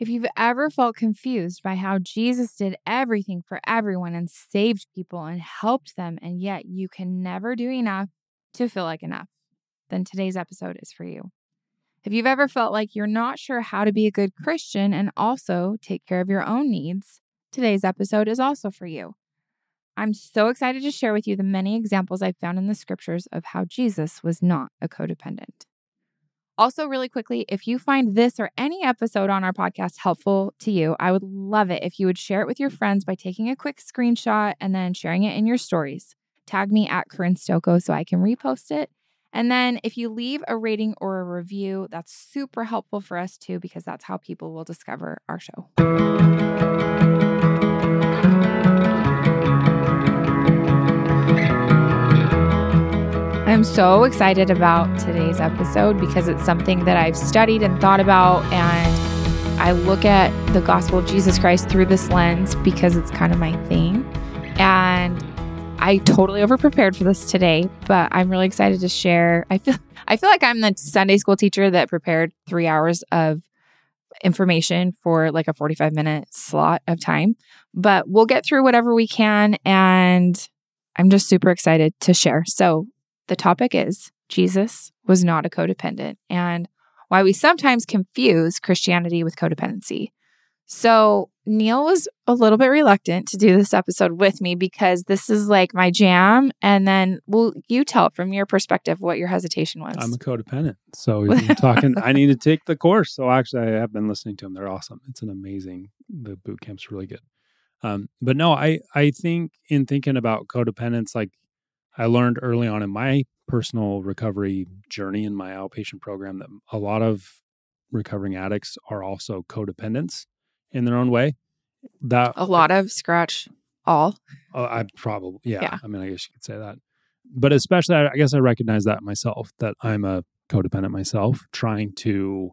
If you've ever felt confused by how Jesus did everything for everyone and saved people and helped them, and yet you can never do enough to feel like enough, then today's episode is for you. If you've ever felt like you're not sure how to be a good Christian and also take care of your own needs, today's episode is also for you. I'm so excited to share with you the many examples I've found in the scriptures of how Jesus was not a codependent. Also, really quickly, if you find this or any episode on our podcast helpful to you, I would love it if you would share it with your friends by taking a quick screenshot and then sharing it in your stories. Tag me at Corinne Stoko so I can repost it. And then if you leave a rating or a review, that's super helpful for us too, because that's how people will discover our show. I'm so excited about today's episode because it's something that I've studied and thought about. And I look at the gospel of Jesus Christ through this lens because it's kind of my thing. And I totally overprepared for this today, but I'm really excited to share. I feel I feel like I'm the Sunday school teacher that prepared three hours of information for like a 45 minute slot of time. But we'll get through whatever we can. And I'm just super excited to share. So the topic is Jesus was not a codependent and why we sometimes confuse Christianity with codependency. So, Neil was a little bit reluctant to do this episode with me because this is like my jam. And then, will you tell from your perspective what your hesitation was? I'm a codependent. So, talking, I need to take the course. So, actually, I have been listening to them. They're awesome. It's an amazing, the boot camp's really good. Um, but no, I, I think in thinking about codependence, like I learned early on in my personal recovery journey in my outpatient program that a lot of recovering addicts are also codependents in their own way. That a lot of scratch all. Uh, I probably yeah, yeah. I mean, I guess you could say that. But especially, I guess I recognize that myself that I'm a codependent myself, trying to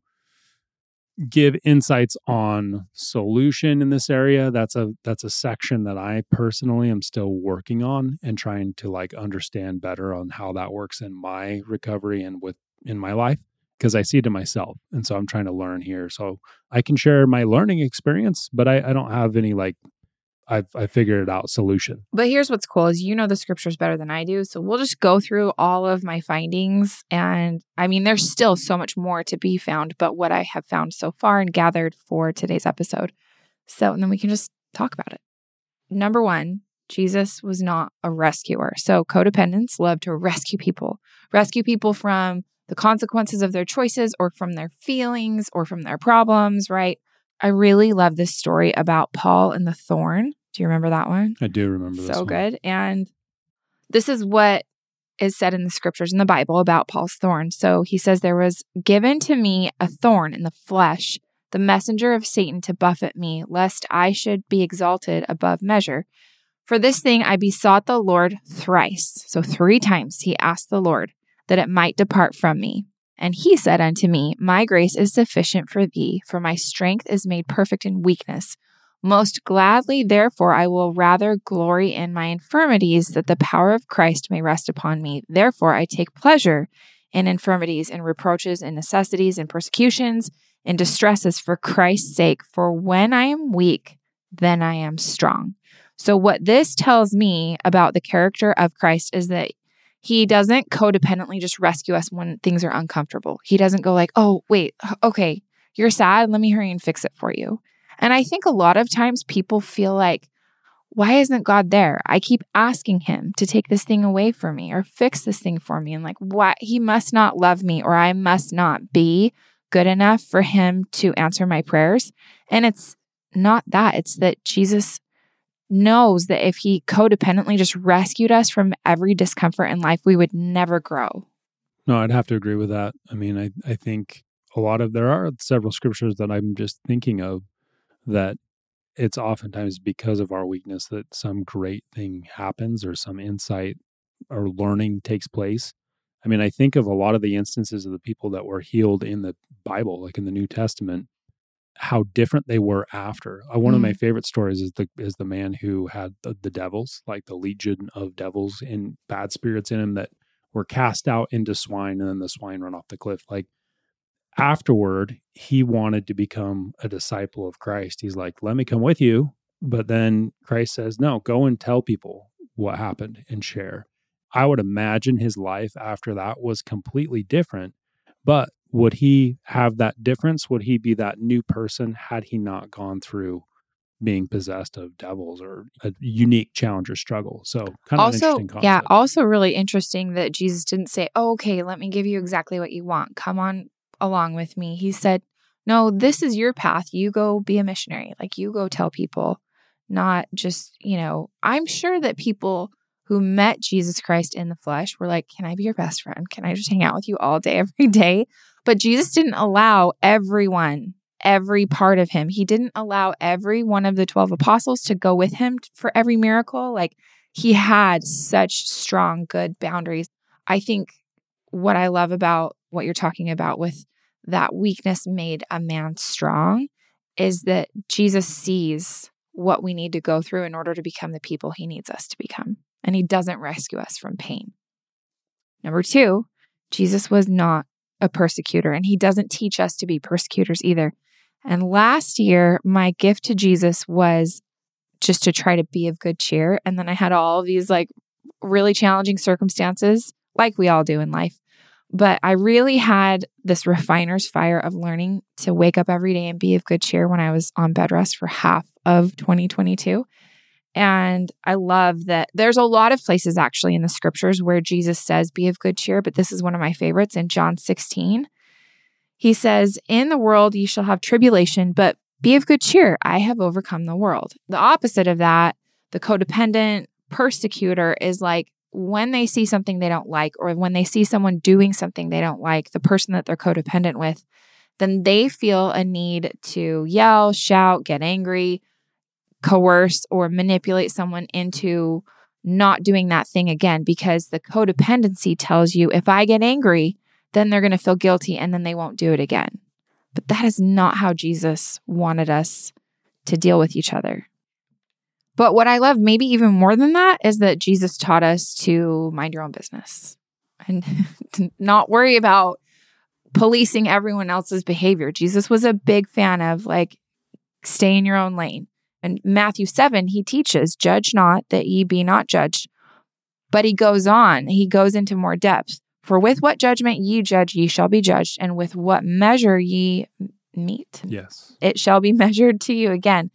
give insights on solution in this area. That's a that's a section that i personally am still working on and trying to like understand better on how that works in my recovery and with in my life because i see it myself. And so i'm trying to learn here. So i can share my learning experience but i, I don't have any like I've I figured it out solution. But here's what's cool is you know the scriptures better than I do. So we'll just go through all of my findings. And I mean, there's still so much more to be found, but what I have found so far and gathered for today's episode. So and then we can just talk about it. Number one, Jesus was not a rescuer. So codependents love to rescue people, rescue people from the consequences of their choices or from their feelings or from their problems, right? I really love this story about Paul and the thorn. Do you remember that one? I do remember so good. And this is what is said in the scriptures in the Bible about Paul's thorn. So he says, There was given to me a thorn in the flesh, the messenger of Satan to buffet me, lest I should be exalted above measure. For this thing I besought the Lord thrice. So three times he asked the Lord that it might depart from me. And he said unto me, My grace is sufficient for thee, for my strength is made perfect in weakness. Most gladly, therefore, I will rather glory in my infirmities, that the power of Christ may rest upon me. Therefore, I take pleasure in infirmities, in reproaches, in necessities, in persecutions, in distresses for Christ's sake. For when I am weak, then I am strong. So, what this tells me about the character of Christ is that he doesn't codependently just rescue us when things are uncomfortable. He doesn't go like, "Oh, wait, okay, you're sad, let me hurry and fix it for you." And I think a lot of times people feel like, why isn't God there? I keep asking him to take this thing away from me or fix this thing for me. And like, what? He must not love me or I must not be good enough for him to answer my prayers. And it's not that, it's that Jesus knows that if he codependently just rescued us from every discomfort in life, we would never grow. No, I'd have to agree with that. I mean, I, I think a lot of there are several scriptures that I'm just thinking of that it's oftentimes because of our weakness that some great thing happens or some insight or learning takes place. I mean, I think of a lot of the instances of the people that were healed in the Bible, like in the New Testament, how different they were after. Uh, one mm. of my mm. favorite stories is the is the man who had the, the devils, like the legion of devils and bad spirits in him that were cast out into swine, and then the swine run off the cliff. Like afterward, he wanted to become a disciple of Christ. He's like, "Let me come with you," but then Christ says, "No, go and tell people what happened and share." I would imagine his life after that was completely different. But would he have that difference? Would he be that new person had he not gone through being possessed of devils or a unique challenge or struggle? So, kind of also, Yeah, also really interesting that Jesus didn't say, oh, okay, let me give you exactly what you want. Come on along with me. He said, no, this is your path. You go be a missionary. Like, you go tell people, not just, you know, I'm sure that people who met Jesus Christ in the flesh were like, Can I be your best friend? Can I just hang out with you all day, every day? But Jesus didn't allow everyone, every part of him. He didn't allow every one of the 12 apostles to go with him for every miracle. Like he had such strong, good boundaries. I think what I love about what you're talking about with that weakness made a man strong is that Jesus sees what we need to go through in order to become the people he needs us to become and he doesn't rescue us from pain. Number two, Jesus was not a persecutor, and he doesn't teach us to be persecutors either. And last year, my gift to Jesus was just to try to be of good cheer. And then I had all these like really challenging circumstances, like we all do in life. But I really had this refiner's fire of learning to wake up every day and be of good cheer when I was on bed rest for half of 2022. And I love that there's a lot of places actually in the scriptures where Jesus says, Be of good cheer, but this is one of my favorites in John 16. He says, In the world you shall have tribulation, but be of good cheer. I have overcome the world. The opposite of that, the codependent persecutor is like when they see something they don't like, or when they see someone doing something they don't like, the person that they're codependent with, then they feel a need to yell, shout, get angry, coerce or manipulate someone into not doing that thing again because the codependency tells you if I get angry, then they're going to feel guilty and then they won't do it again. But that is not how Jesus wanted us to deal with each other. But what I love, maybe even more than that, is that Jesus taught us to mind your own business and not worry about policing everyone else's behavior. Jesus was a big fan of like, stay in your own lane. In Matthew 7, he teaches, Judge not that ye be not judged. But he goes on, he goes into more depth. For with what judgment ye judge, ye shall be judged, and with what measure ye meet, yes, it shall be measured to you again.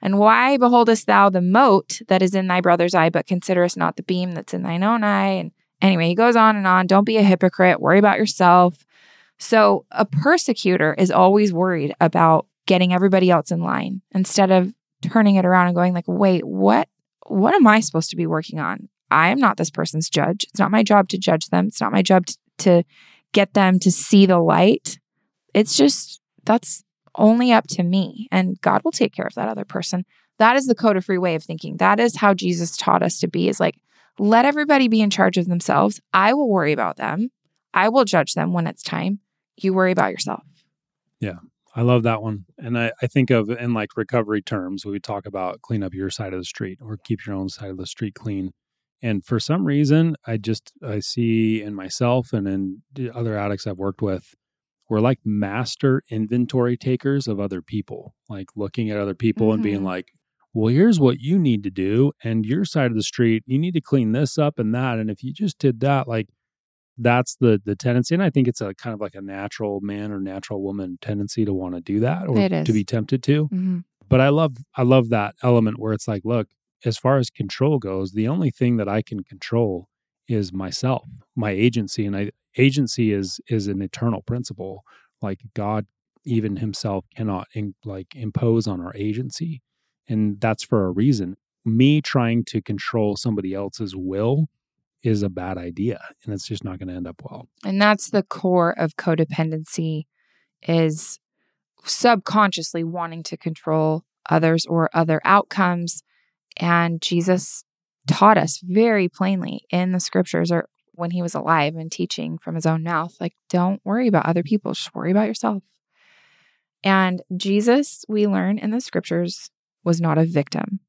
And why beholdest thou the mote that is in thy brother's eye, but considerest not the beam that's in thine own eye? And anyway, he goes on and on. Don't be a hypocrite, worry about yourself. So, a persecutor is always worried about getting everybody else in line instead of turning it around and going like, wait, what what am I supposed to be working on? I am not this person's judge. It's not my job to judge them. It's not my job to, to get them to see the light. It's just that's only up to me and God will take care of that other person. That is the Codafree way of thinking. That is how Jesus taught us to be is like let everybody be in charge of themselves. I will worry about them. I will judge them when it's time. You worry about yourself. Yeah. I love that one. And I, I think of in like recovery terms, we talk about clean up your side of the street or keep your own side of the street clean. And for some reason, I just I see in myself and in other addicts I've worked with, we're like master inventory takers of other people, like looking at other people mm-hmm. and being mm-hmm. like, well, here's what you need to do. And your side of the street, you need to clean this up and that. And if you just did that, like that's the the tendency and i think it's a kind of like a natural man or natural woman tendency to want to do that or to be tempted to mm-hmm. but i love i love that element where it's like look as far as control goes the only thing that i can control is myself my agency and i agency is is an eternal principle like god even himself cannot in, like impose on our agency and that's for a reason me trying to control somebody else's will is a bad idea and it's just not going to end up well. And that's the core of codependency is subconsciously wanting to control others or other outcomes. And Jesus taught us very plainly in the scriptures or when he was alive and teaching from his own mouth like, don't worry about other people, just worry about yourself. And Jesus, we learn in the scriptures, was not a victim.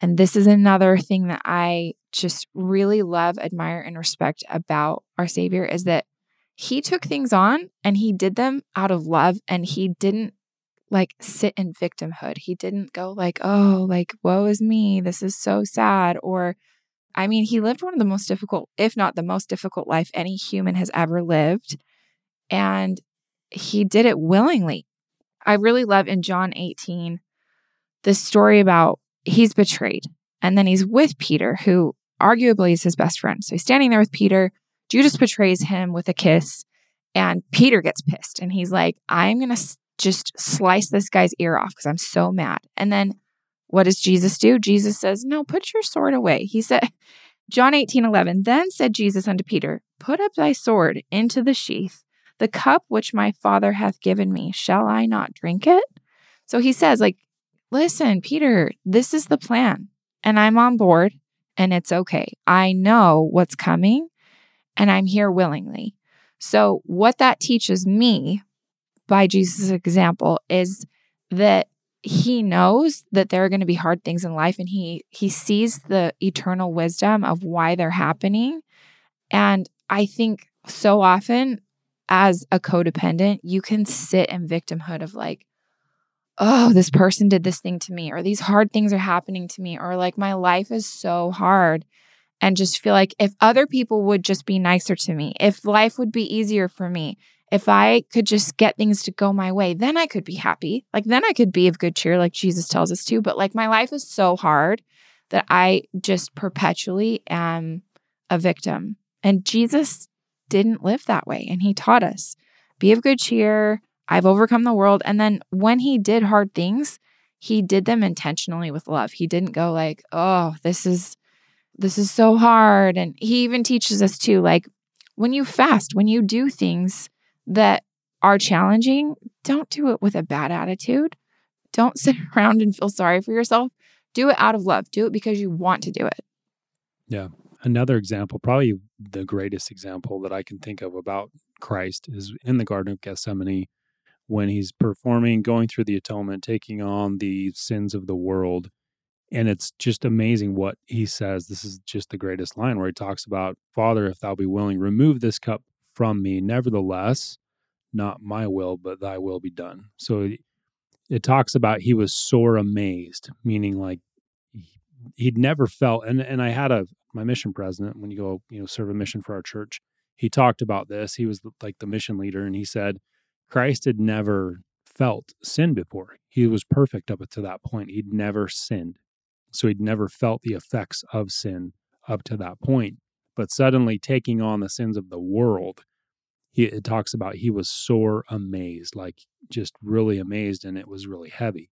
And this is another thing that I just really love, admire, and respect about our Savior is that he took things on and he did them out of love and he didn't like sit in victimhood. He didn't go like, oh, like, woe is me. This is so sad. Or, I mean, he lived one of the most difficult, if not the most difficult life any human has ever lived. And he did it willingly. I really love in John 18 the story about he's betrayed and then he's with Peter, who arguably is his best friend. So he's standing there with Peter. Judas betrays him with a kiss, and Peter gets pissed and he's like, I'm going to just slice this guy's ear off because I'm so mad. And then what does Jesus do? Jesus says, No, put your sword away. He said, John 18, 11, then said Jesus unto Peter, Put up thy sword into the sheath. The cup which my Father hath given me, shall I not drink it? So he says, like, listen, Peter, this is the plan, and I'm on board, and it's okay. I know what's coming, and I'm here willingly. So, what that teaches me by Jesus' example is that he knows that there are going to be hard things in life and he he sees the eternal wisdom of why they're happening and i think so often as a codependent you can sit in victimhood of like oh this person did this thing to me or these hard things are happening to me or like my life is so hard and just feel like if other people would just be nicer to me if life would be easier for me if I could just get things to go my way, then I could be happy. Like, then I could be of good cheer, like Jesus tells us to. But like, my life is so hard that I just perpetually am a victim. And Jesus didn't live that way. And he taught us be of good cheer. I've overcome the world. And then when he did hard things, he did them intentionally with love. He didn't go like, oh, this is. This is so hard. And he even teaches us too, like when you fast, when you do things, that are challenging, don't do it with a bad attitude. Don't sit around and feel sorry for yourself. Do it out of love. Do it because you want to do it. Yeah. Another example, probably the greatest example that I can think of about Christ is in the Garden of Gethsemane when he's performing, going through the atonement, taking on the sins of the world. And it's just amazing what he says. This is just the greatest line where he talks about, Father, if thou be willing, remove this cup from me. Nevertheless, not my will, but thy will be done. So it talks about he was sore amazed, meaning like he'd never felt and and I had a my mission president when you go, you know, serve a mission for our church, he talked about this. He was like the mission leader and he said Christ had never felt sin before. He was perfect up to that point. He'd never sinned. So he'd never felt the effects of sin up to that point but suddenly taking on the sins of the world he it talks about he was sore amazed like just really amazed and it was really heavy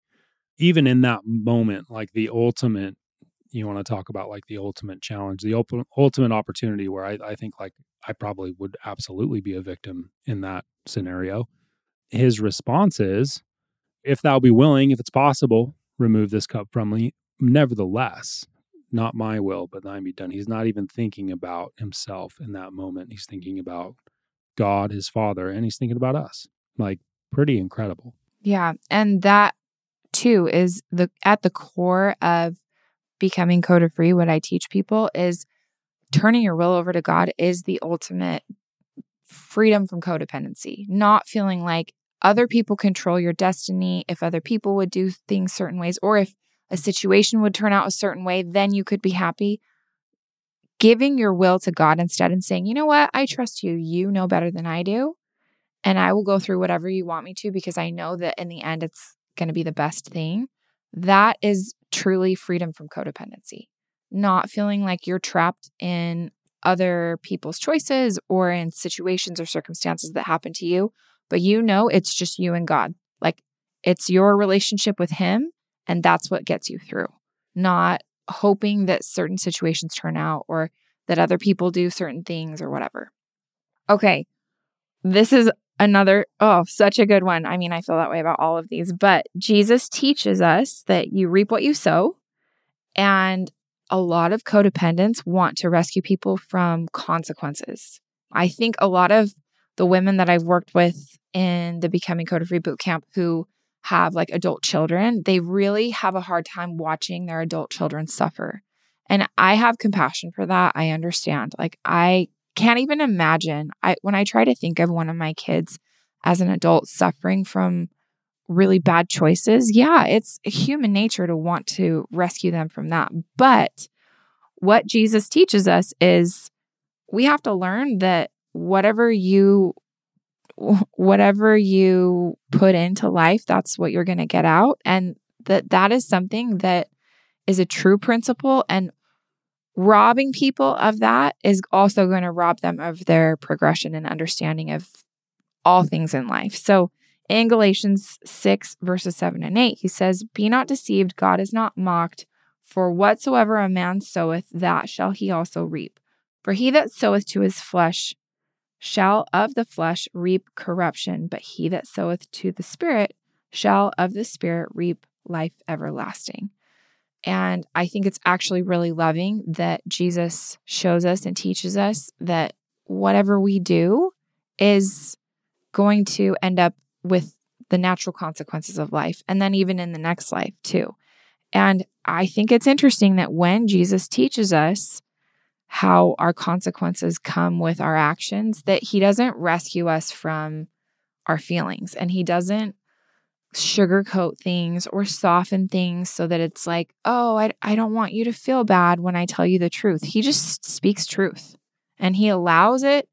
even in that moment like the ultimate you want to talk about like the ultimate challenge the ultimate ultimate opportunity where I, I think like i probably would absolutely be a victim in that scenario his response is if thou be willing if it's possible remove this cup from me nevertheless not my will, but thine be done. He's not even thinking about himself in that moment. He's thinking about God, his father, and he's thinking about us. Like pretty incredible. Yeah. And that too is the at the core of becoming Codafree. What I teach people is turning your will over to God is the ultimate freedom from codependency, not feeling like other people control your destiny, if other people would do things certain ways, or if a situation would turn out a certain way, then you could be happy. Giving your will to God instead and saying, you know what, I trust you. You know better than I do. And I will go through whatever you want me to because I know that in the end it's going to be the best thing. That is truly freedom from codependency. Not feeling like you're trapped in other people's choices or in situations or circumstances that happen to you, but you know it's just you and God. Like it's your relationship with Him and that's what gets you through, not hoping that certain situations turn out or that other people do certain things or whatever. Okay, this is another, oh, such a good one. I mean, I feel that way about all of these, but Jesus teaches us that you reap what you sow. And a lot of codependents want to rescue people from consequences. I think a lot of the women that I've worked with in the Becoming Codafree boot camp who have like adult children, they really have a hard time watching their adult children suffer. And I have compassion for that. I understand. Like I can't even imagine I when I try to think of one of my kids as an adult suffering from really bad choices, yeah, it's human nature to want to rescue them from that. But what Jesus teaches us is we have to learn that whatever you whatever you put into life, that's what you're going to get out and that that is something that is a true principle and robbing people of that is also going to rob them of their progression and understanding of all things in life. So in Galatians 6, verses 7 and 8, he says, Be not deceived, God is not mocked, for whatsoever a man soweth, that shall he also reap. For he that soweth to his flesh shall of the flesh reap corruption, but he that soweth to the Spirit shall of the Spirit reap life everlasting. And I think it's actually really loving that Jesus shows us and teaches us that whatever we do is going to end up with the natural consequences of life, and then even in the next life, too. And I think it's interesting that when Jesus teaches us how our consequences come with our actions, that he doesn't rescue us from our feelings and he doesn't sugarcoat things or soften things so that it's like, oh, I, I don't want you to feel bad when I tell you the truth. He just speaks truth and he allows it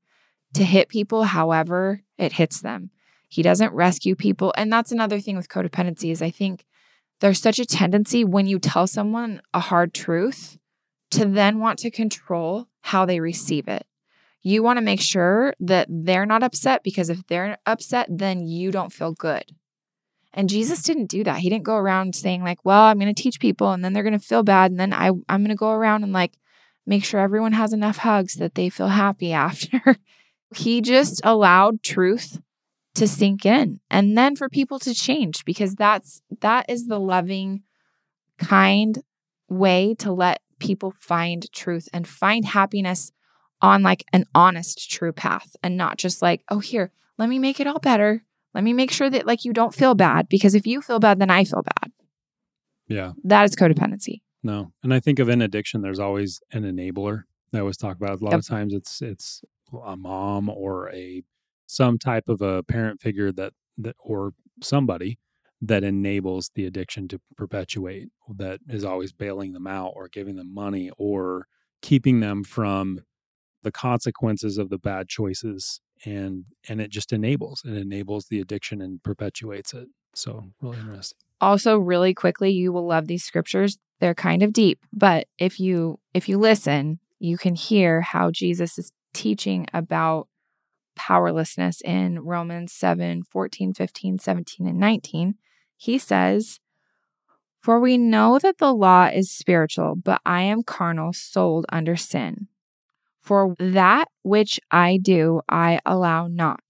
to hit people however it hits them. He doesn't rescue people. And that's another thing with codependency is I think there's such a tendency when you tell someone a hard truth to then want to control how they receive it. You want to make sure that they're not upset because if they're upset, then you don't feel good. And Jesus didn't do that. He didn't go around saying, like, well, I'm going to teach people and then they're going to feel bad. And then I, I'm going to go around and like make sure everyone has enough hugs that they feel happy after. he just allowed truth to sink in and then for people to change because that's that is the loving kind way to let people find truth and find happiness on like an honest true path and not just like oh here let me make it all better. Let me make sure that like you don't feel bad because if you feel bad then i feel bad. Yeah. That is codependency. No. And i think of in addiction there's always an enabler. I always talk about a lot yep. of times it's it's a mom or a some type of a parent figure that that or somebody that enables the addiction to perpetuate that is always bailing them out or giving them money or keeping them from the consequences of the bad choices and and it just enables it enables the addiction and perpetuates it. So really interesting. Also really quickly you will love these scriptures. They're kind of deep but if you if you listen you can hear how jesus is teaching about powerlessness in Romans 7 14, 15, 17, and 19, he says, For we know that the law is spiritual, but I am carnal, sold under sin. For that which I do, I allow not.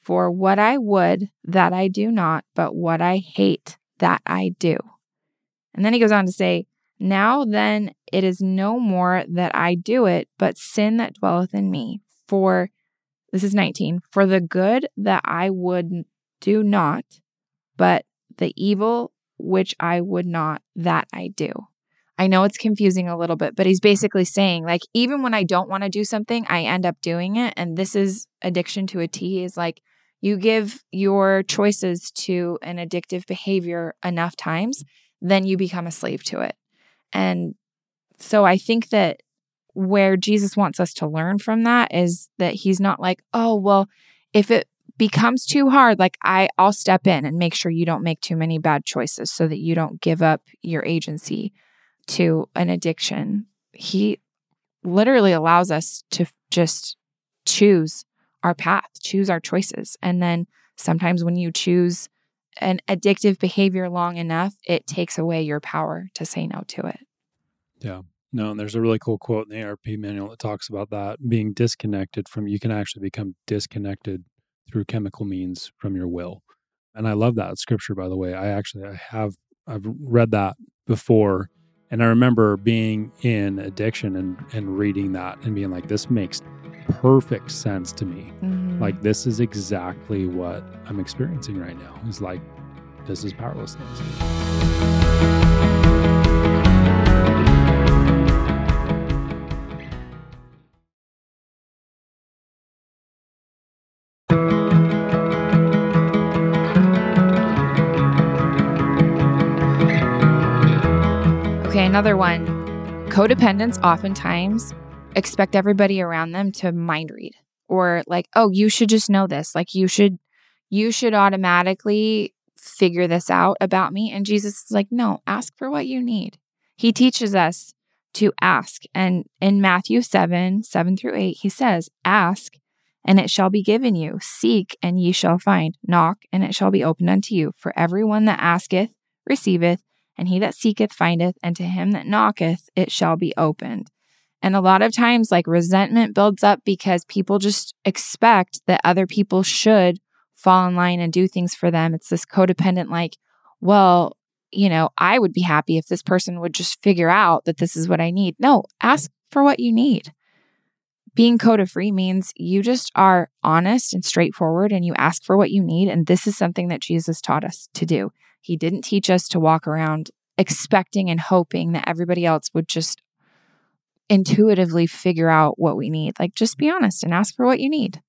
For what I would, that I do not, but what I hate, that I do. And then he goes on to say, Now then, it is no more that I do it, but sin that dwelleth in me. For this is 19. For the good that I would do not, but the evil which I would not, that I do. I know it's confusing a little bit, but he's basically saying, like, even when I don't want to do something, I end up doing it. And this is addiction to a T is like, you give your choices to an addictive behavior enough times, then you become a slave to it. And so I think that where Jesus wants us to learn from that is that he's not like, oh, well, if it becomes too hard, like I, I'll step in and make sure you don't make too many bad choices so that you don't give up your agency to an addiction. He literally allows us to just choose our path, choose our choices. And then sometimes when you choose an addictive behavior long enough, it takes away your power to say no to it. Yeah. No, and there's a really cool quote in the ARP manual that talks about that being disconnected from you can actually become disconnected through chemical means from your will. And I love that scripture, by the way. I actually I have I've read that before. And I remember being in addiction and, and reading that and being like, this makes perfect sense to me. Mm-hmm. Like, this is exactly what I'm experiencing right now. Is like, this is powerlessness. Another one. Codependents oftentimes expect everybody around them to mind read or like oh you should just know this. Like you should you should automatically figure this out about me. And jesus is like no ask for what you need. He teaches us to ask. And in matthew 7 7 through 8 he says ask and it shall be given you. Seek and ye shall find. Knock and it shall be opened unto you. For everyone that asketh receiveth and he that seeketh findeth, and to him that knocketh it shall be opened. And a lot of times, like resentment builds up because people just expect that other people should fall in line and do things for them. It's this codependent, like, well, you know, I would be happy if this person would just figure out that this is what I need. No, ask for what you need. Being Codafree means you just are honest and straightforward and you ask for what you need. And this is something that Jesus taught us to do. He didn't teach us to walk around expecting and hoping that everybody else would just intuitively figure out what we need. Like, just be honest and ask for what you need.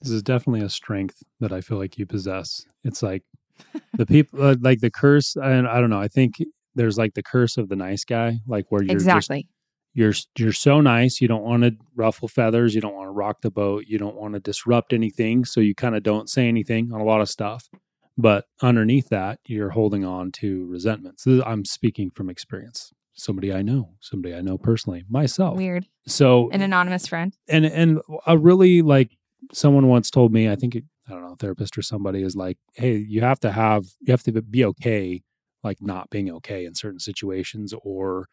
This is definitely a strength that I feel like you possess. It's like the people, uh, like the curse, and I don't know. I think there's like the curse of the nice guy, like where you're exactly. Just, you're you're so nice you don't want to ruffle feathers you don't want to rock the boat you don't want to disrupt anything so you kind of don't say anything on a lot of stuff but underneath that, you're holding on to resentments. So I'm speaking from experience. Somebody I know, somebody I know personally, myself. Weird. So an anonymous friend. And and a really like someone once told me, I think it, I don't know, therapist or somebody is like, hey, you have to have you have to be okay, like not being okay in certain situations or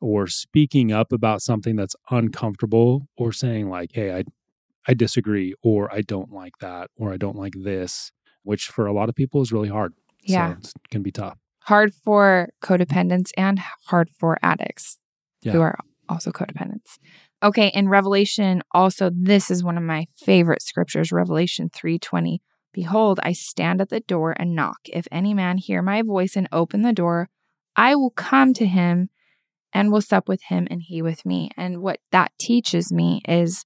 or speaking up about something that's uncomfortable or saying like, hey, I I disagree or I don't like that or I don't like this which for a lot of people is really hard. Yeah. So it can be tough. Hard for codependents and hard for addicts yeah. who are also codependents. Okay, in Revelation also this is one of my favorite scriptures, Revelation 3:20. Behold, I stand at the door and knock. If any man hear my voice and open the door, I will come to him and will sup with him and he with me. And what that teaches me is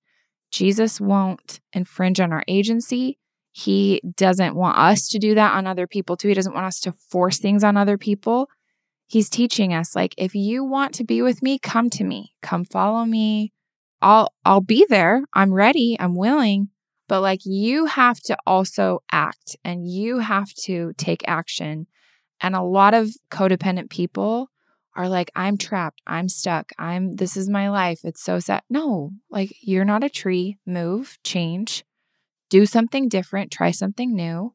Jesus won't infringe on our agency. He doesn't want us to do that on other people too. He doesn't want us to force things on other people. He's teaching us like if you want to be with me, come to me. Come follow me. I'll I'll be there. I'm ready. I'm willing. But like you have to also act and you have to take action. And a lot of codependent people are like, I'm trapped. I'm stuck. I'm, this is my life. It's so sad. No, like you're not a tree. Move, change do something different, try something new.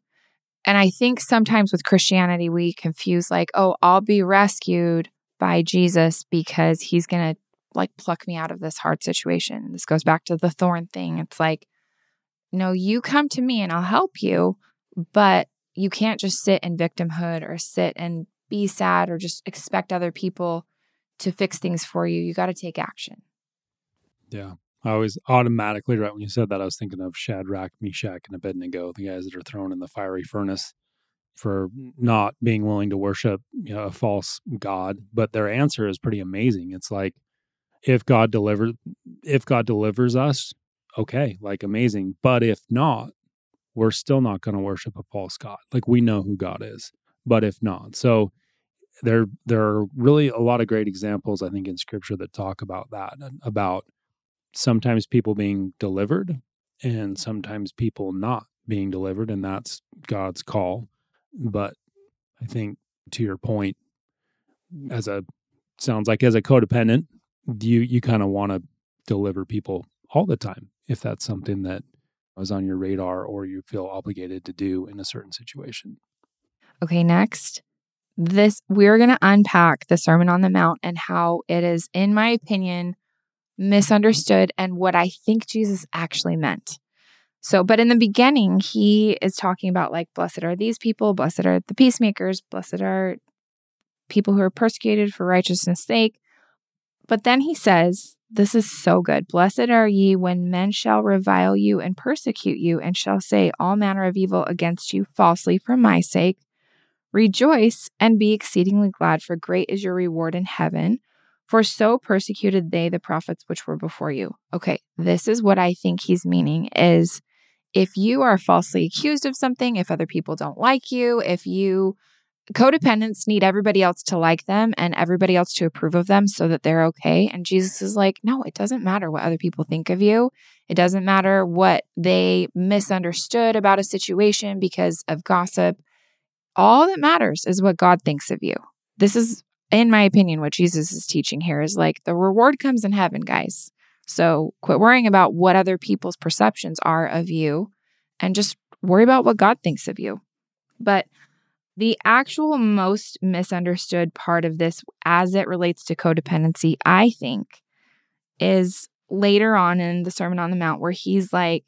And I think sometimes with Christianity, we confuse like, oh, I'll be rescued by Jesus because he's going to like pluck me out of this hard situation. This goes back to the thorn thing. It's like, no, you come to me and I'll help you, but you can't just sit in victimhood or sit and be sad or just expect other people to fix things for you. You got to take action. Yeah. I always automatically, right when you said that, I was thinking of Shadrach, Meshach, and Abednego, the guys that are thrown in the fiery furnace for not being willing to worship you know, a false god. But their answer is pretty amazing. It's like, if God delivers, if God delivers us, okay, like amazing. But if not, we're still not going to worship a false god. Like we know who God is. But if not, so there there are really a lot of great examples I think in Scripture that talk about that about sometimes people being delivered and mm-hmm. sometimes people not being delivered and that's God's call but I think to your point as a sounds like as a codependent you you kind of want to deliver people all the time if that's something that was on your radar or you feel obligated to do in a certain situation. Okay, next. This we're going to unpack the Sermon on the Mount and how it is in my opinion misunderstood and what I think Jesus actually meant. So, but in the beginning, he is talking about like, blessed are these people, blessed are the peacemakers, blessed are people who are persecuted for righteousness' sake. But then he says, This is so good. Blessed are ye when men shall revile you and persecute you, and shall say all manner of evil against you falsely for my sake. Rejoice and be exceedingly glad, for great is your reward in heaven. For so persecuted they the prophets which were before you. Okay, this is what I think he's meaning is if you are falsely accused of something, if other people don't like you, if you codependents need everybody else to like them and everybody else to approve of them so that they're okay. And Jesus is like, no, it doesn't matter what other people think of you. It doesn't matter what they misunderstood about a situation because of gossip. All that matters is what God thinks of you. This is, in my opinion, what Jesus is teaching here is like the reward comes in heaven, guys. So quit worrying about what other people's perceptions are of you and just worry about what God thinks of you. But the actual most misunderstood part of this as it relates to codependency, I think, is later on in the Sermon on the Mount where he's like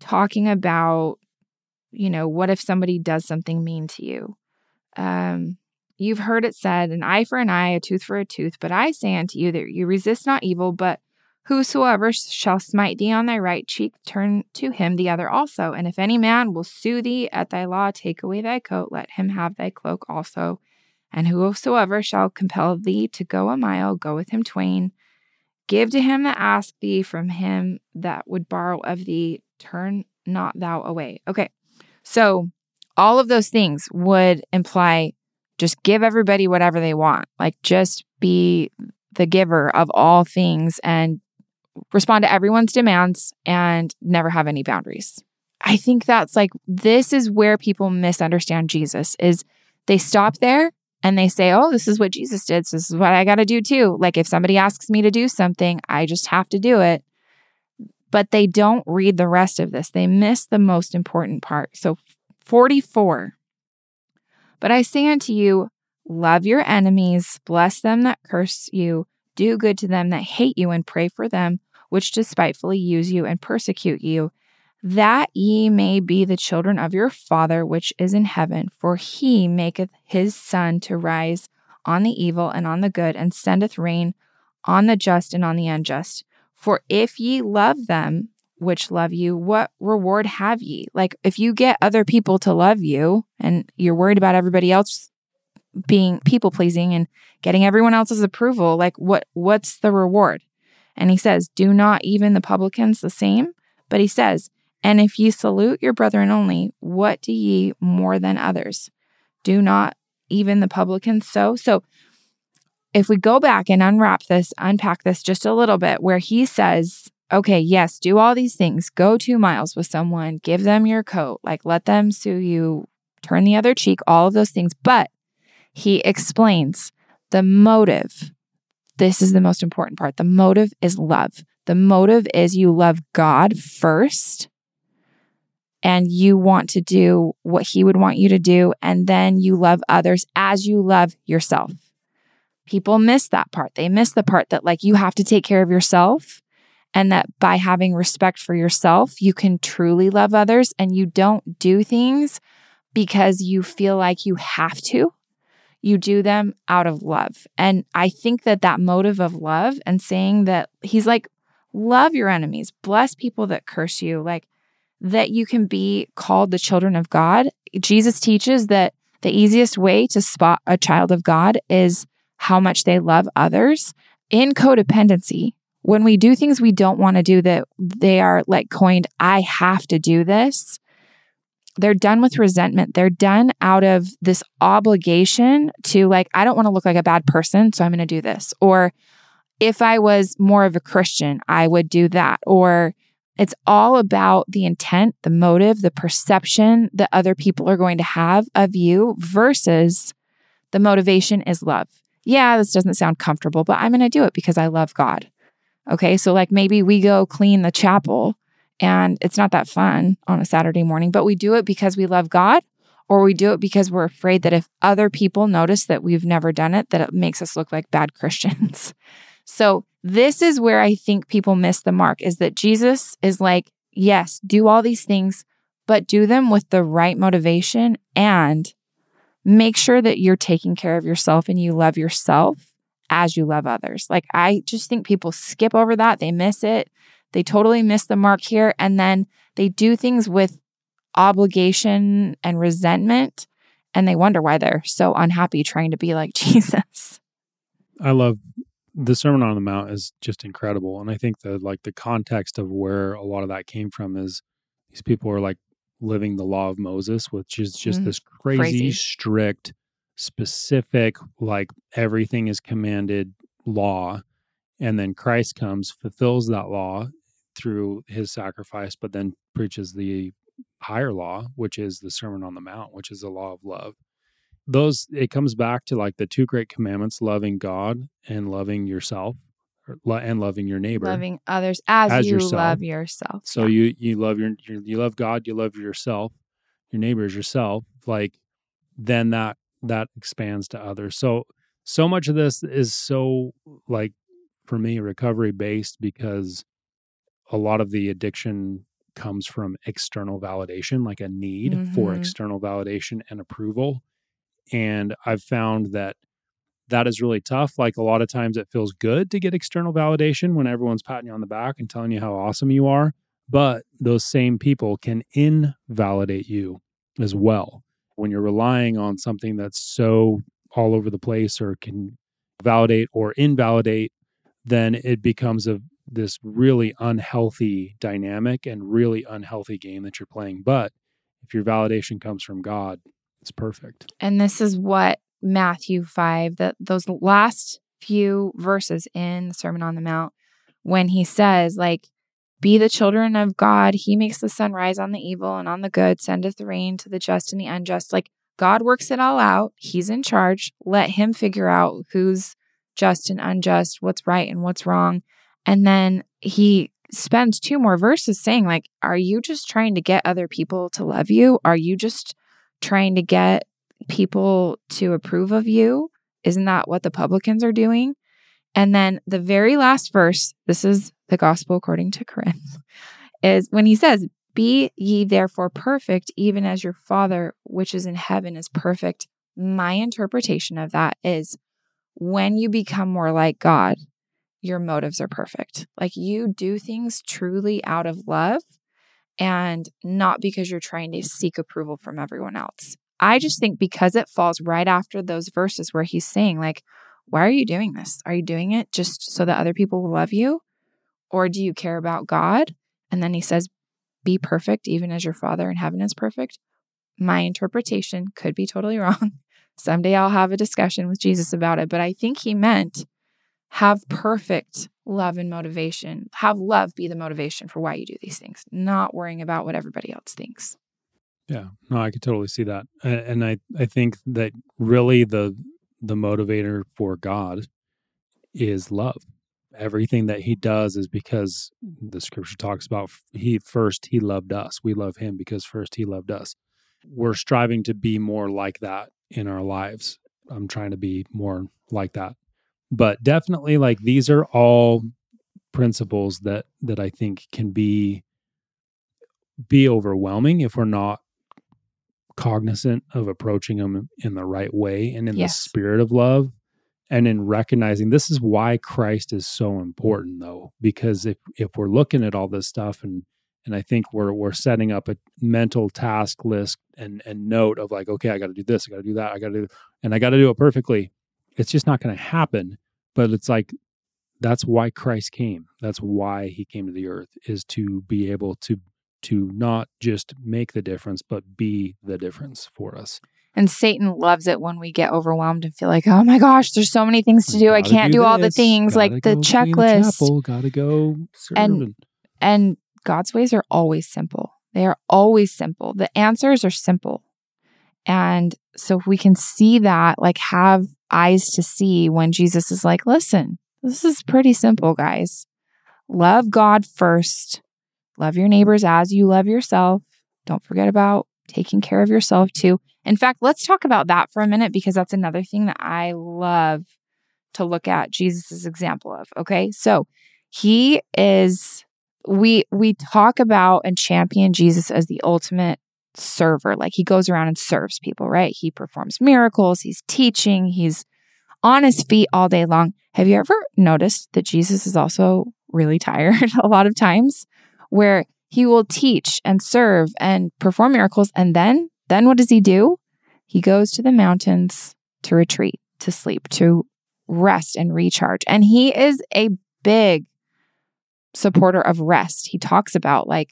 talking about, you know, what if somebody does something mean to you? Um, you've heard it said, an eye for an eye, a tooth for a tooth, but I say unto you that you resist not evil, but Whosoever shall smite thee on thy right cheek, turn to him the other also. And if any man will sue thee at thy law, take away thy coat, let him have thy cloak also. And whosoever shall compel thee to go a mile, go with him twain. Give to him that ask thee from him that would borrow of thee, turn not thou away. Okay, so all of those things would imply just give everybody whatever they want, like just be the giver of all things and respond to everyone's demands and never have any boundaries. I think that's like this is where people misunderstand Jesus is they stop there and they say, "Oh, this is what Jesus did, so this is what I got to do too." Like if somebody asks me to do something, I just have to do it. But they don't read the rest of this. They miss the most important part. So 44. But I say unto you, love your enemies, bless them that curse you, do good to them that hate you and pray for them which despitefully use you and persecute you, that ye may be the children of your Father which is in heaven. For he maketh his sun to rise on the evil and on the good, and sendeth rain on the just and on the unjust. For if ye love them which love you, what reward have ye? Like if you get other people to love you and you're worried about everybody else being people pleasing and getting everyone else's approval, like what what's the reward? And he says, Do not even the publicans the same? But he says, And if ye salute your brethren only, what do ye more than others? Do not even the publicans so? So if we go back and unwrap this, unpack this just a little bit, where he says, okay, yes, do all these things, go two miles with someone, give them your coat, like let them sue you, turn the other cheek, all of those things. But he explains the motive this is the most important part. The motive is love. The motive is you love God first and you want to do what He would want you to do. And then you love others as you love yourself. People miss that part. They miss the part that, like, you have to take care of yourself and that by having respect for yourself, you can truly love others and you don't do things because you feel like you have to you do them out of love. And I think that that motive of love and saying that he's like, love your enemies, bless people that curse you, like that you can be called the children of God. Jesus teaches that the easiest way to spot a child of God is how much they love others. In codependency, when we do things we don't want to do, that they are like coined, I have to do this they're done with resentment. They're done out of this obligation to, like, I don't want to look like a bad person, so I'm going to do this. Or if I was more of a Christian, I would do that. Or it's all about the intent, the motive, the perception that other people are going to have of you versus the motivation is love. Yeah, this doesn't sound comfortable, but I'm going to do it because I love God. Okay, so like maybe we go clean the chapel and it's not that fun on a Saturday morning, but we do it because we love God or we do it because we're afraid that if other people notice that we've never done it, that it makes us look like bad Christians. so, this is where I think people miss the mark is that Jesus is like, yes, do all these things, but do them with the right motivation and make sure that you're taking care of yourself and you love yourself as you love others. Like, I just think people skip over that. They miss it. They totally miss the mark here. And then they do things with obligation and resentment. And they wonder why they're so unhappy trying to be like Jesus. I love the Sermon on the Mount is just incredible. And I think that like the context of where a lot of that came from is these people are like living the law of Moses, which is just mm, this crazy, crazy, strict, specific, like everything is commanded law. And then Christ comes, fulfills that law through his sacrifice, but then preaches the higher law, which is the Sermon on the Mount, which is the law of love. Those, it comes back to like the two great commandments loving God and loving yourself and loving your neighbor, loving others as, as you yourself. love yourself. So yeah. you you love your, your you love God, you love yourself, your neighbor is yourself. Like then that that expands to others. So so much of this is so like for me recovery based because a lot of the addiction comes from external validation, like a need mm-hmm. for external validation and approval. And I've found that that is really tough. Like a lot of times it feels good to get external validation when everyone's patting you on the back and telling you how awesome you are. But those same people can invalidate you as well. When you're relying on something that's so all over the place or can validate or invalidate, then it becomes a this really unhealthy dynamic and really unhealthy game that you're playing. But if your validation comes from God, it's perfect. And this is what Matthew 5, that those last few verses in the Sermon on the Mount, when he says, like, be the children of God. He makes the sun rise on the evil and on the good, sendeth the rain to the just and the unjust. Like God works it all out. He's in charge. Let him figure out who's just and unjust, what's right and what's wrong. And then he spends two more verses saying, like, are you just trying to get other people to love you? Are you just trying to get people to approve of you? Isn't that what the publicans are doing? And then the very last verse, this is the gospel according to Corinne, is when he says, Be ye therefore perfect, even as your Father which is in heaven is perfect. My interpretation of that is when you become more like God, your motives are perfect. Like you do things truly out of love and not because you're trying to seek approval from everyone else. I just think because it falls right after those verses where he's saying, like, why are you doing this? Are you doing it just so that other people will love you? Or do you care about God? And then he says, be perfect, even as your Father in heaven is perfect. My interpretation could be totally wrong. Someday I'll have a discussion with Jesus about it. But I think he meant have perfect love and motivation. Have love be the motivation for why you do these things, not worrying about what everybody else thinks. Yeah, no, I could totally see that, and I I think that really the the motivator for God is love. Everything that He does is because the Scripture talks about He first He loved us. We love Him because first He loved us. We're striving to be more like that in our lives. I'm trying to be more like that, but definitely like these are all principles that that I think can be be overwhelming if we're not cognizant of approaching them in the right way and in yes. the spirit of love and in recognizing this is why Christ is so important though because if if we're looking at all this stuff and and I think we're we're setting up a mental task list and and note of like okay I got to do this I got to do that I got to do and I got to do it perfectly it's just not going to happen but it's like that's why Christ came that's why he came to the earth is to be able to to not just make the difference, but be the difference for us. And Satan loves it when we get overwhelmed and feel like, oh my gosh, there's so many things to do. I can't do, do all the things like the checklist. The gotta go and, and God's ways are always simple. They are always simple. The answers are simple. And so if we can see that, like have eyes to see when Jesus is like, listen, this is pretty simple, guys. Love God first Love your neighbors as you love yourself. Don't forget about taking care of yourself too. In fact, let's talk about that for a minute because that's another thing that I love to look at Jesus' example of. Okay. So he is we we talk about and champion Jesus as the ultimate server. Like he goes around and serves people, right? He performs miracles, he's teaching, he's on his feet all day long. Have you ever noticed that Jesus is also really tired a lot of times where he will teach and serve and perform miracles and then then what does he do? He goes to the mountains to retreat, to sleep, to rest and recharge. And he is a big supporter of rest. He talks about like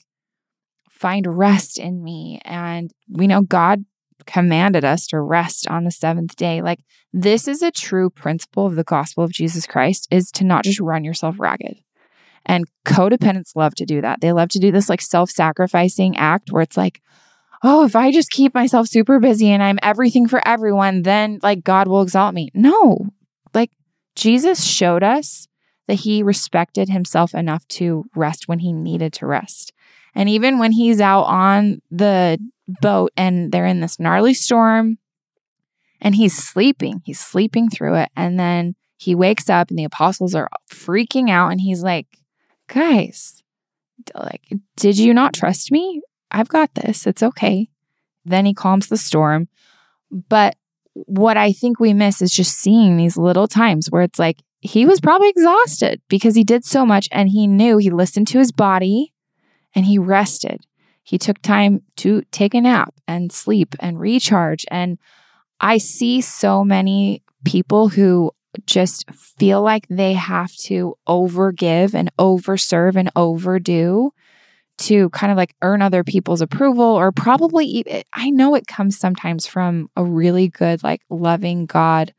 find rest in me and we know God commanded us to rest on the seventh day. Like this is a true principle of the gospel of Jesus Christ is to not just run yourself ragged. And codependents love to do that. They love to do this like self-sacrificing act where it's like, oh, if I just keep myself super busy and I'm everything for everyone, then like God will exalt me. No. Like Jesus showed us that he respected himself enough to rest when he needed to rest. And even when he's out on the boat and they're in this gnarly storm and he's sleeping. He's sleeping through it. And then he wakes up and the apostles are freaking out and he's like, guys, like, did you not trust me? I've got this. It's okay. Then he calms the storm. But what I think we miss is just seeing these little times where it's like he was probably exhausted because he did so much and he knew he listened to his body and he rested. He took time to take a nap and sleep and recharge. And I see so many people who just feel like they have to overgive and overserve and overdo to kind of like earn other people's approval or probably even. I know it comes sometimes from a really good like loving God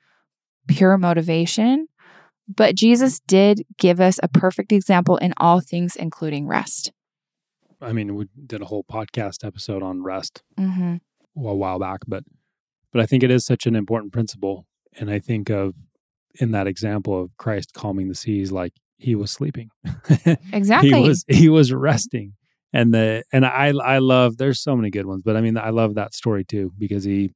pure motivation but Jesus did give us a perfect example in all things including rest. I mean, we did a whole podcast episode on rest mm-hmm. a while back, but but I think it is such an important principle, and I think of in that example of Christ calming the seas, like he was sleeping. exactly, he was he was resting, and the and I I love. There's so many good ones, but I mean, I love that story too because he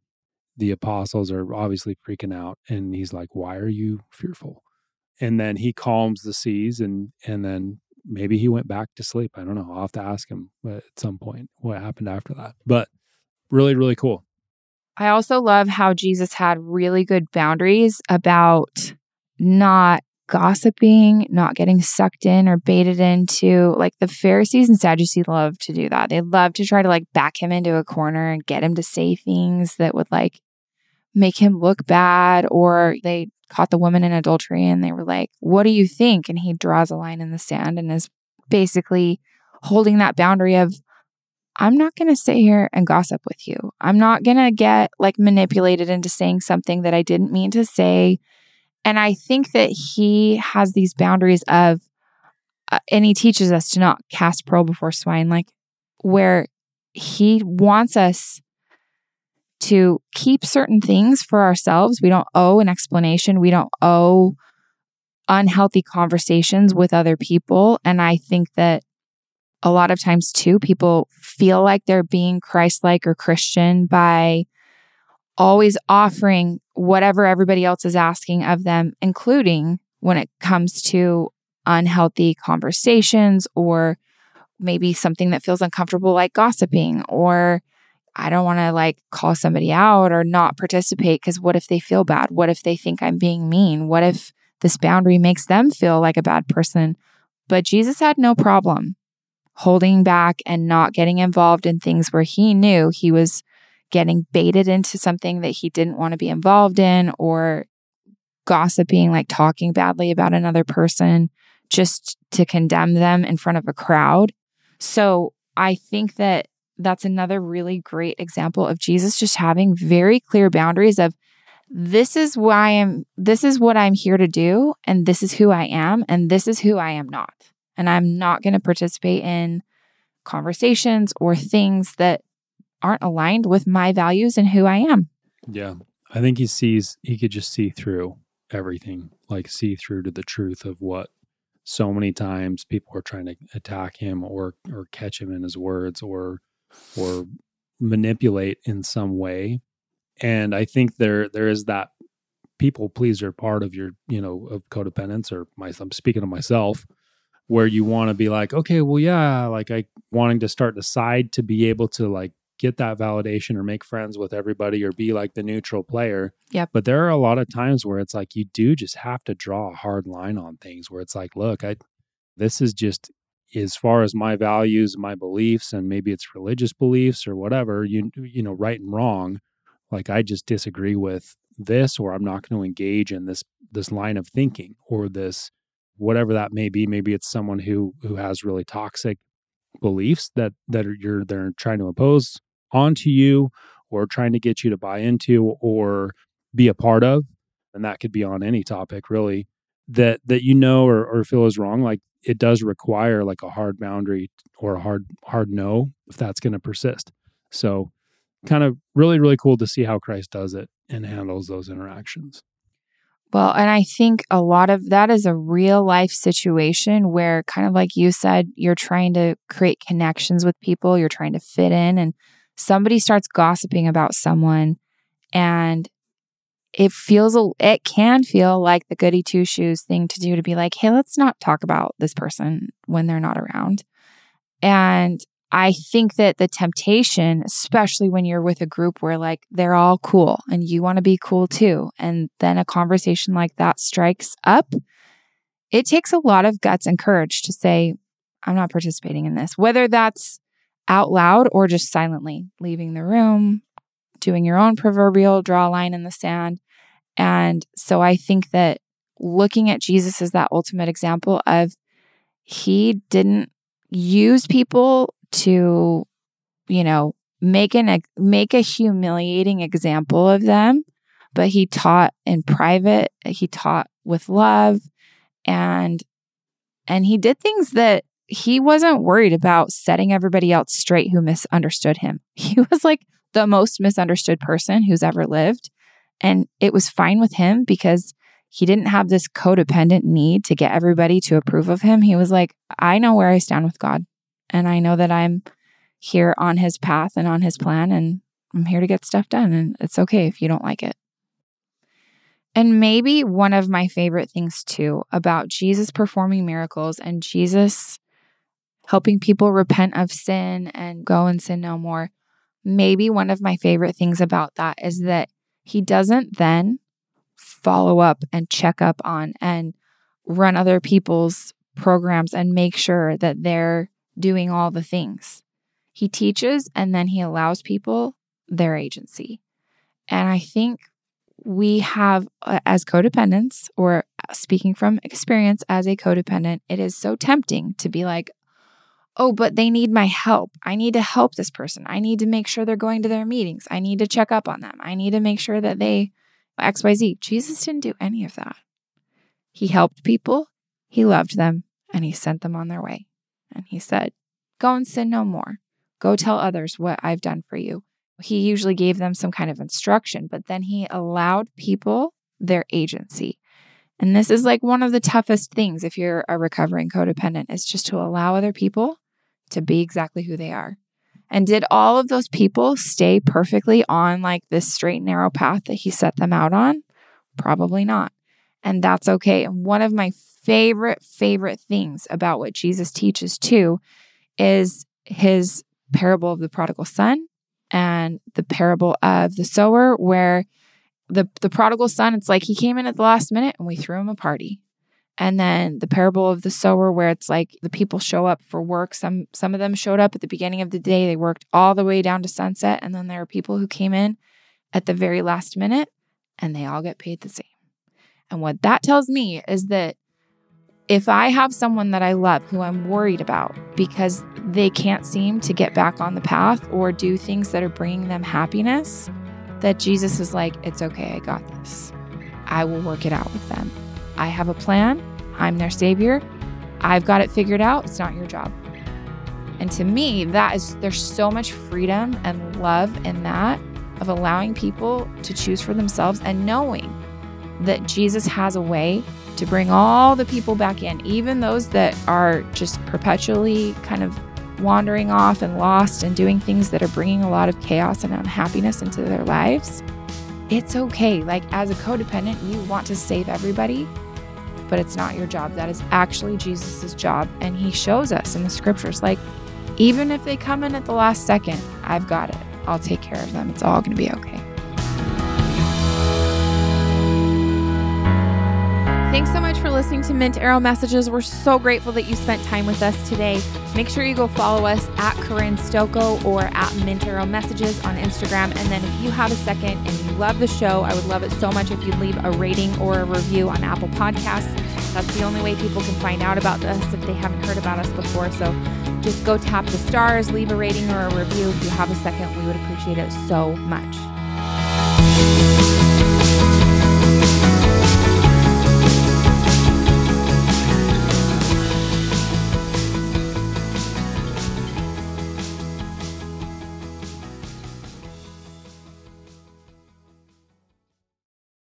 the apostles are obviously freaking out, and he's like, "Why are you fearful?" And then he calms the seas, and and then maybe he went back to sleep. I don't know. I'll have to ask him uh, at some point what happened after that. But really, really cool. I also love how Jesus had really good boundaries about not gossiping, not getting sucked in or baited into. Like the Pharisees and Sadducees love to do that. They love to try to like back him into a corner and get him to say things that would like make him look bad or they caught the woman in adultery and they were like, What do you think? And he draws a line in the sand and is basically holding that boundary of, I'm not going to sit here and gossip with you. I'm not going to get like manipulated into saying something that I didn't mean to say. And I think that he has these boundaries of, uh, and he teaches us to not cast pearl before swine, like where he wants us to keep certain things for ourselves. We don't owe an explanation. We don't owe unhealthy conversations with other people. And I think that a lot of times, too, people feel like they're being Christ like or Christian by always offering whatever everybody else is asking of them, including when it comes to unhealthy conversations or maybe something that feels uncomfortable, like gossiping or I don't want to like call somebody out or not participate because what if they feel bad? What if they think I'm being mean? What if this boundary makes them feel like a bad person? But Jesus had no problem holding back and not getting involved in things where he knew he was getting baited into something that he didn't want to be involved in or gossiping, like talking badly about another person just to condemn them in front of a crowd. So I think that that's another really great example of Jesus just having very clear boundaries of this is why I'm this is what I'm here to do and this is who I am and this is who I am not. And I'm not going to participate in conversations or things that aren't aligned with my values and who I am. Yeah. I think he sees he could just see through everything, like see through to the truth of what so many times people are trying to attack him or or catch him in his words or or manipulate in some way. And I think there there is that people pleaser part of your, you know, of codependence or my I'm speaking of myself where you want to be like, okay, well, yeah, like I wanting to start the side to be able to like get that validation or make friends with everybody or be like the neutral player. Yep. But there are a lot of times where it's like you do just have to draw a hard line on things where it's like, look, I this is just as far as my values, my beliefs, and maybe it's religious beliefs or whatever, you you know, right and wrong. Like I just disagree with this, or I'm not going to engage in this this line of thinking or this whatever that may be. Maybe it's someone who who has really toxic beliefs that that you're they're trying to impose onto you or trying to get you to buy into or be a part of and that could be on any topic really that that you know or, or feel is wrong like it does require like a hard boundary or a hard hard no if that's going to persist so kind of really really cool to see how christ does it and handles those interactions well, and I think a lot of that is a real life situation where, kind of like you said, you're trying to create connections with people, you're trying to fit in, and somebody starts gossiping about someone and it feels it can feel like the goody two shoes thing to do to be like hey let's not talk about this person when they're not around. And i think that the temptation especially when you're with a group where like they're all cool and you want to be cool too and then a conversation like that strikes up it takes a lot of guts and courage to say i'm not participating in this whether that's out loud or just silently leaving the room, doing your own proverbial draw a line in the sand. And so I think that looking at Jesus as that ultimate example of he didn't use people to, you know, make an make a humiliating example of them, but he taught in private, he taught with love and and he did things that he wasn't worried about setting everybody else straight who misunderstood him. He was like the most misunderstood person who's ever lived. And it was fine with him because he didn't have this codependent need to get everybody to approve of him. He was like, I know where I stand with God. And I know that I'm here on his path and on his plan. And I'm here to get stuff done. And it's okay if you don't like it. And maybe one of my favorite things too about Jesus performing miracles and Jesus helping people repent of sin and go and sin no more. Maybe one of my favorite things about that is that he doesn't then follow up and check up on and run other people's programs and make sure that they're doing all the things. He teaches and then he allows people their agency. And I think we have, uh, as codependents, or speaking from experience as a codependent, it is so tempting to be like, oh, but they need my help. I need to help this person. I need to make sure they're going to their meetings. I need to check up on them. I need to make sure that they XYZ. Jesus didn't do any of that. He helped people, he loved them, and he sent them on their way. And he said, Go and sin no more. Go tell others what I've done for you. He usually gave them some kind of instruction, but then he allowed people their agency. And this is like one of the toughest things if you're a recovering codependent is just to allow other people to be exactly who they are. And did all of those people stay perfectly on like this straight narrow path that he set them out on? Probably not. And that's okay. And one of my favorite, favorite things about what Jesus teaches too is his parable of the prodigal son and the parable of the sower, where the, the prodigal son, it's like he came in at the last minute and we threw him a party. And then the parable of the sower, where it's like the people show up for work. Some some of them showed up at the beginning of the day. They worked all the way down to sunset. And then there are people who came in at the very last minute and they all get paid the same. And what that tells me is that if I have someone that I love who I'm worried about because they can't seem to get back on the path or do things that are bringing them happiness, that Jesus is like, it's okay, I got this. I will work it out with them. I have a plan. I'm their savior. I've got it figured out. It's not your job. And to me, that is, there's so much freedom and love in that of allowing people to choose for themselves and knowing that Jesus has a way to bring all the people back in, even those that are just perpetually kind of wandering off and lost and doing things that are bringing a lot of chaos and unhappiness into their lives. It's okay. Like, as a codependent, you want to save everybody but it's not your job. That is actually Jesus' job. And he shows us in the scriptures, like, even if they come in at the last second, I've got it. I'll take care of them. It's all going to be okay. Thanks so much for listening to Mint Arrow Messages. We're so grateful that you spent time with us today. Make sure you go follow us at Corinne Stoddard or at Mint Arrow Messages on Instagram. And then if you have a second and you love the show, I would love it so much if you'd leave a rating or a review on Apple Podcasts. That's the only way people can find out about us if they haven't heard about us before. So just go tap the stars, leave a rating or a review if you have a second. We would appreciate it so much.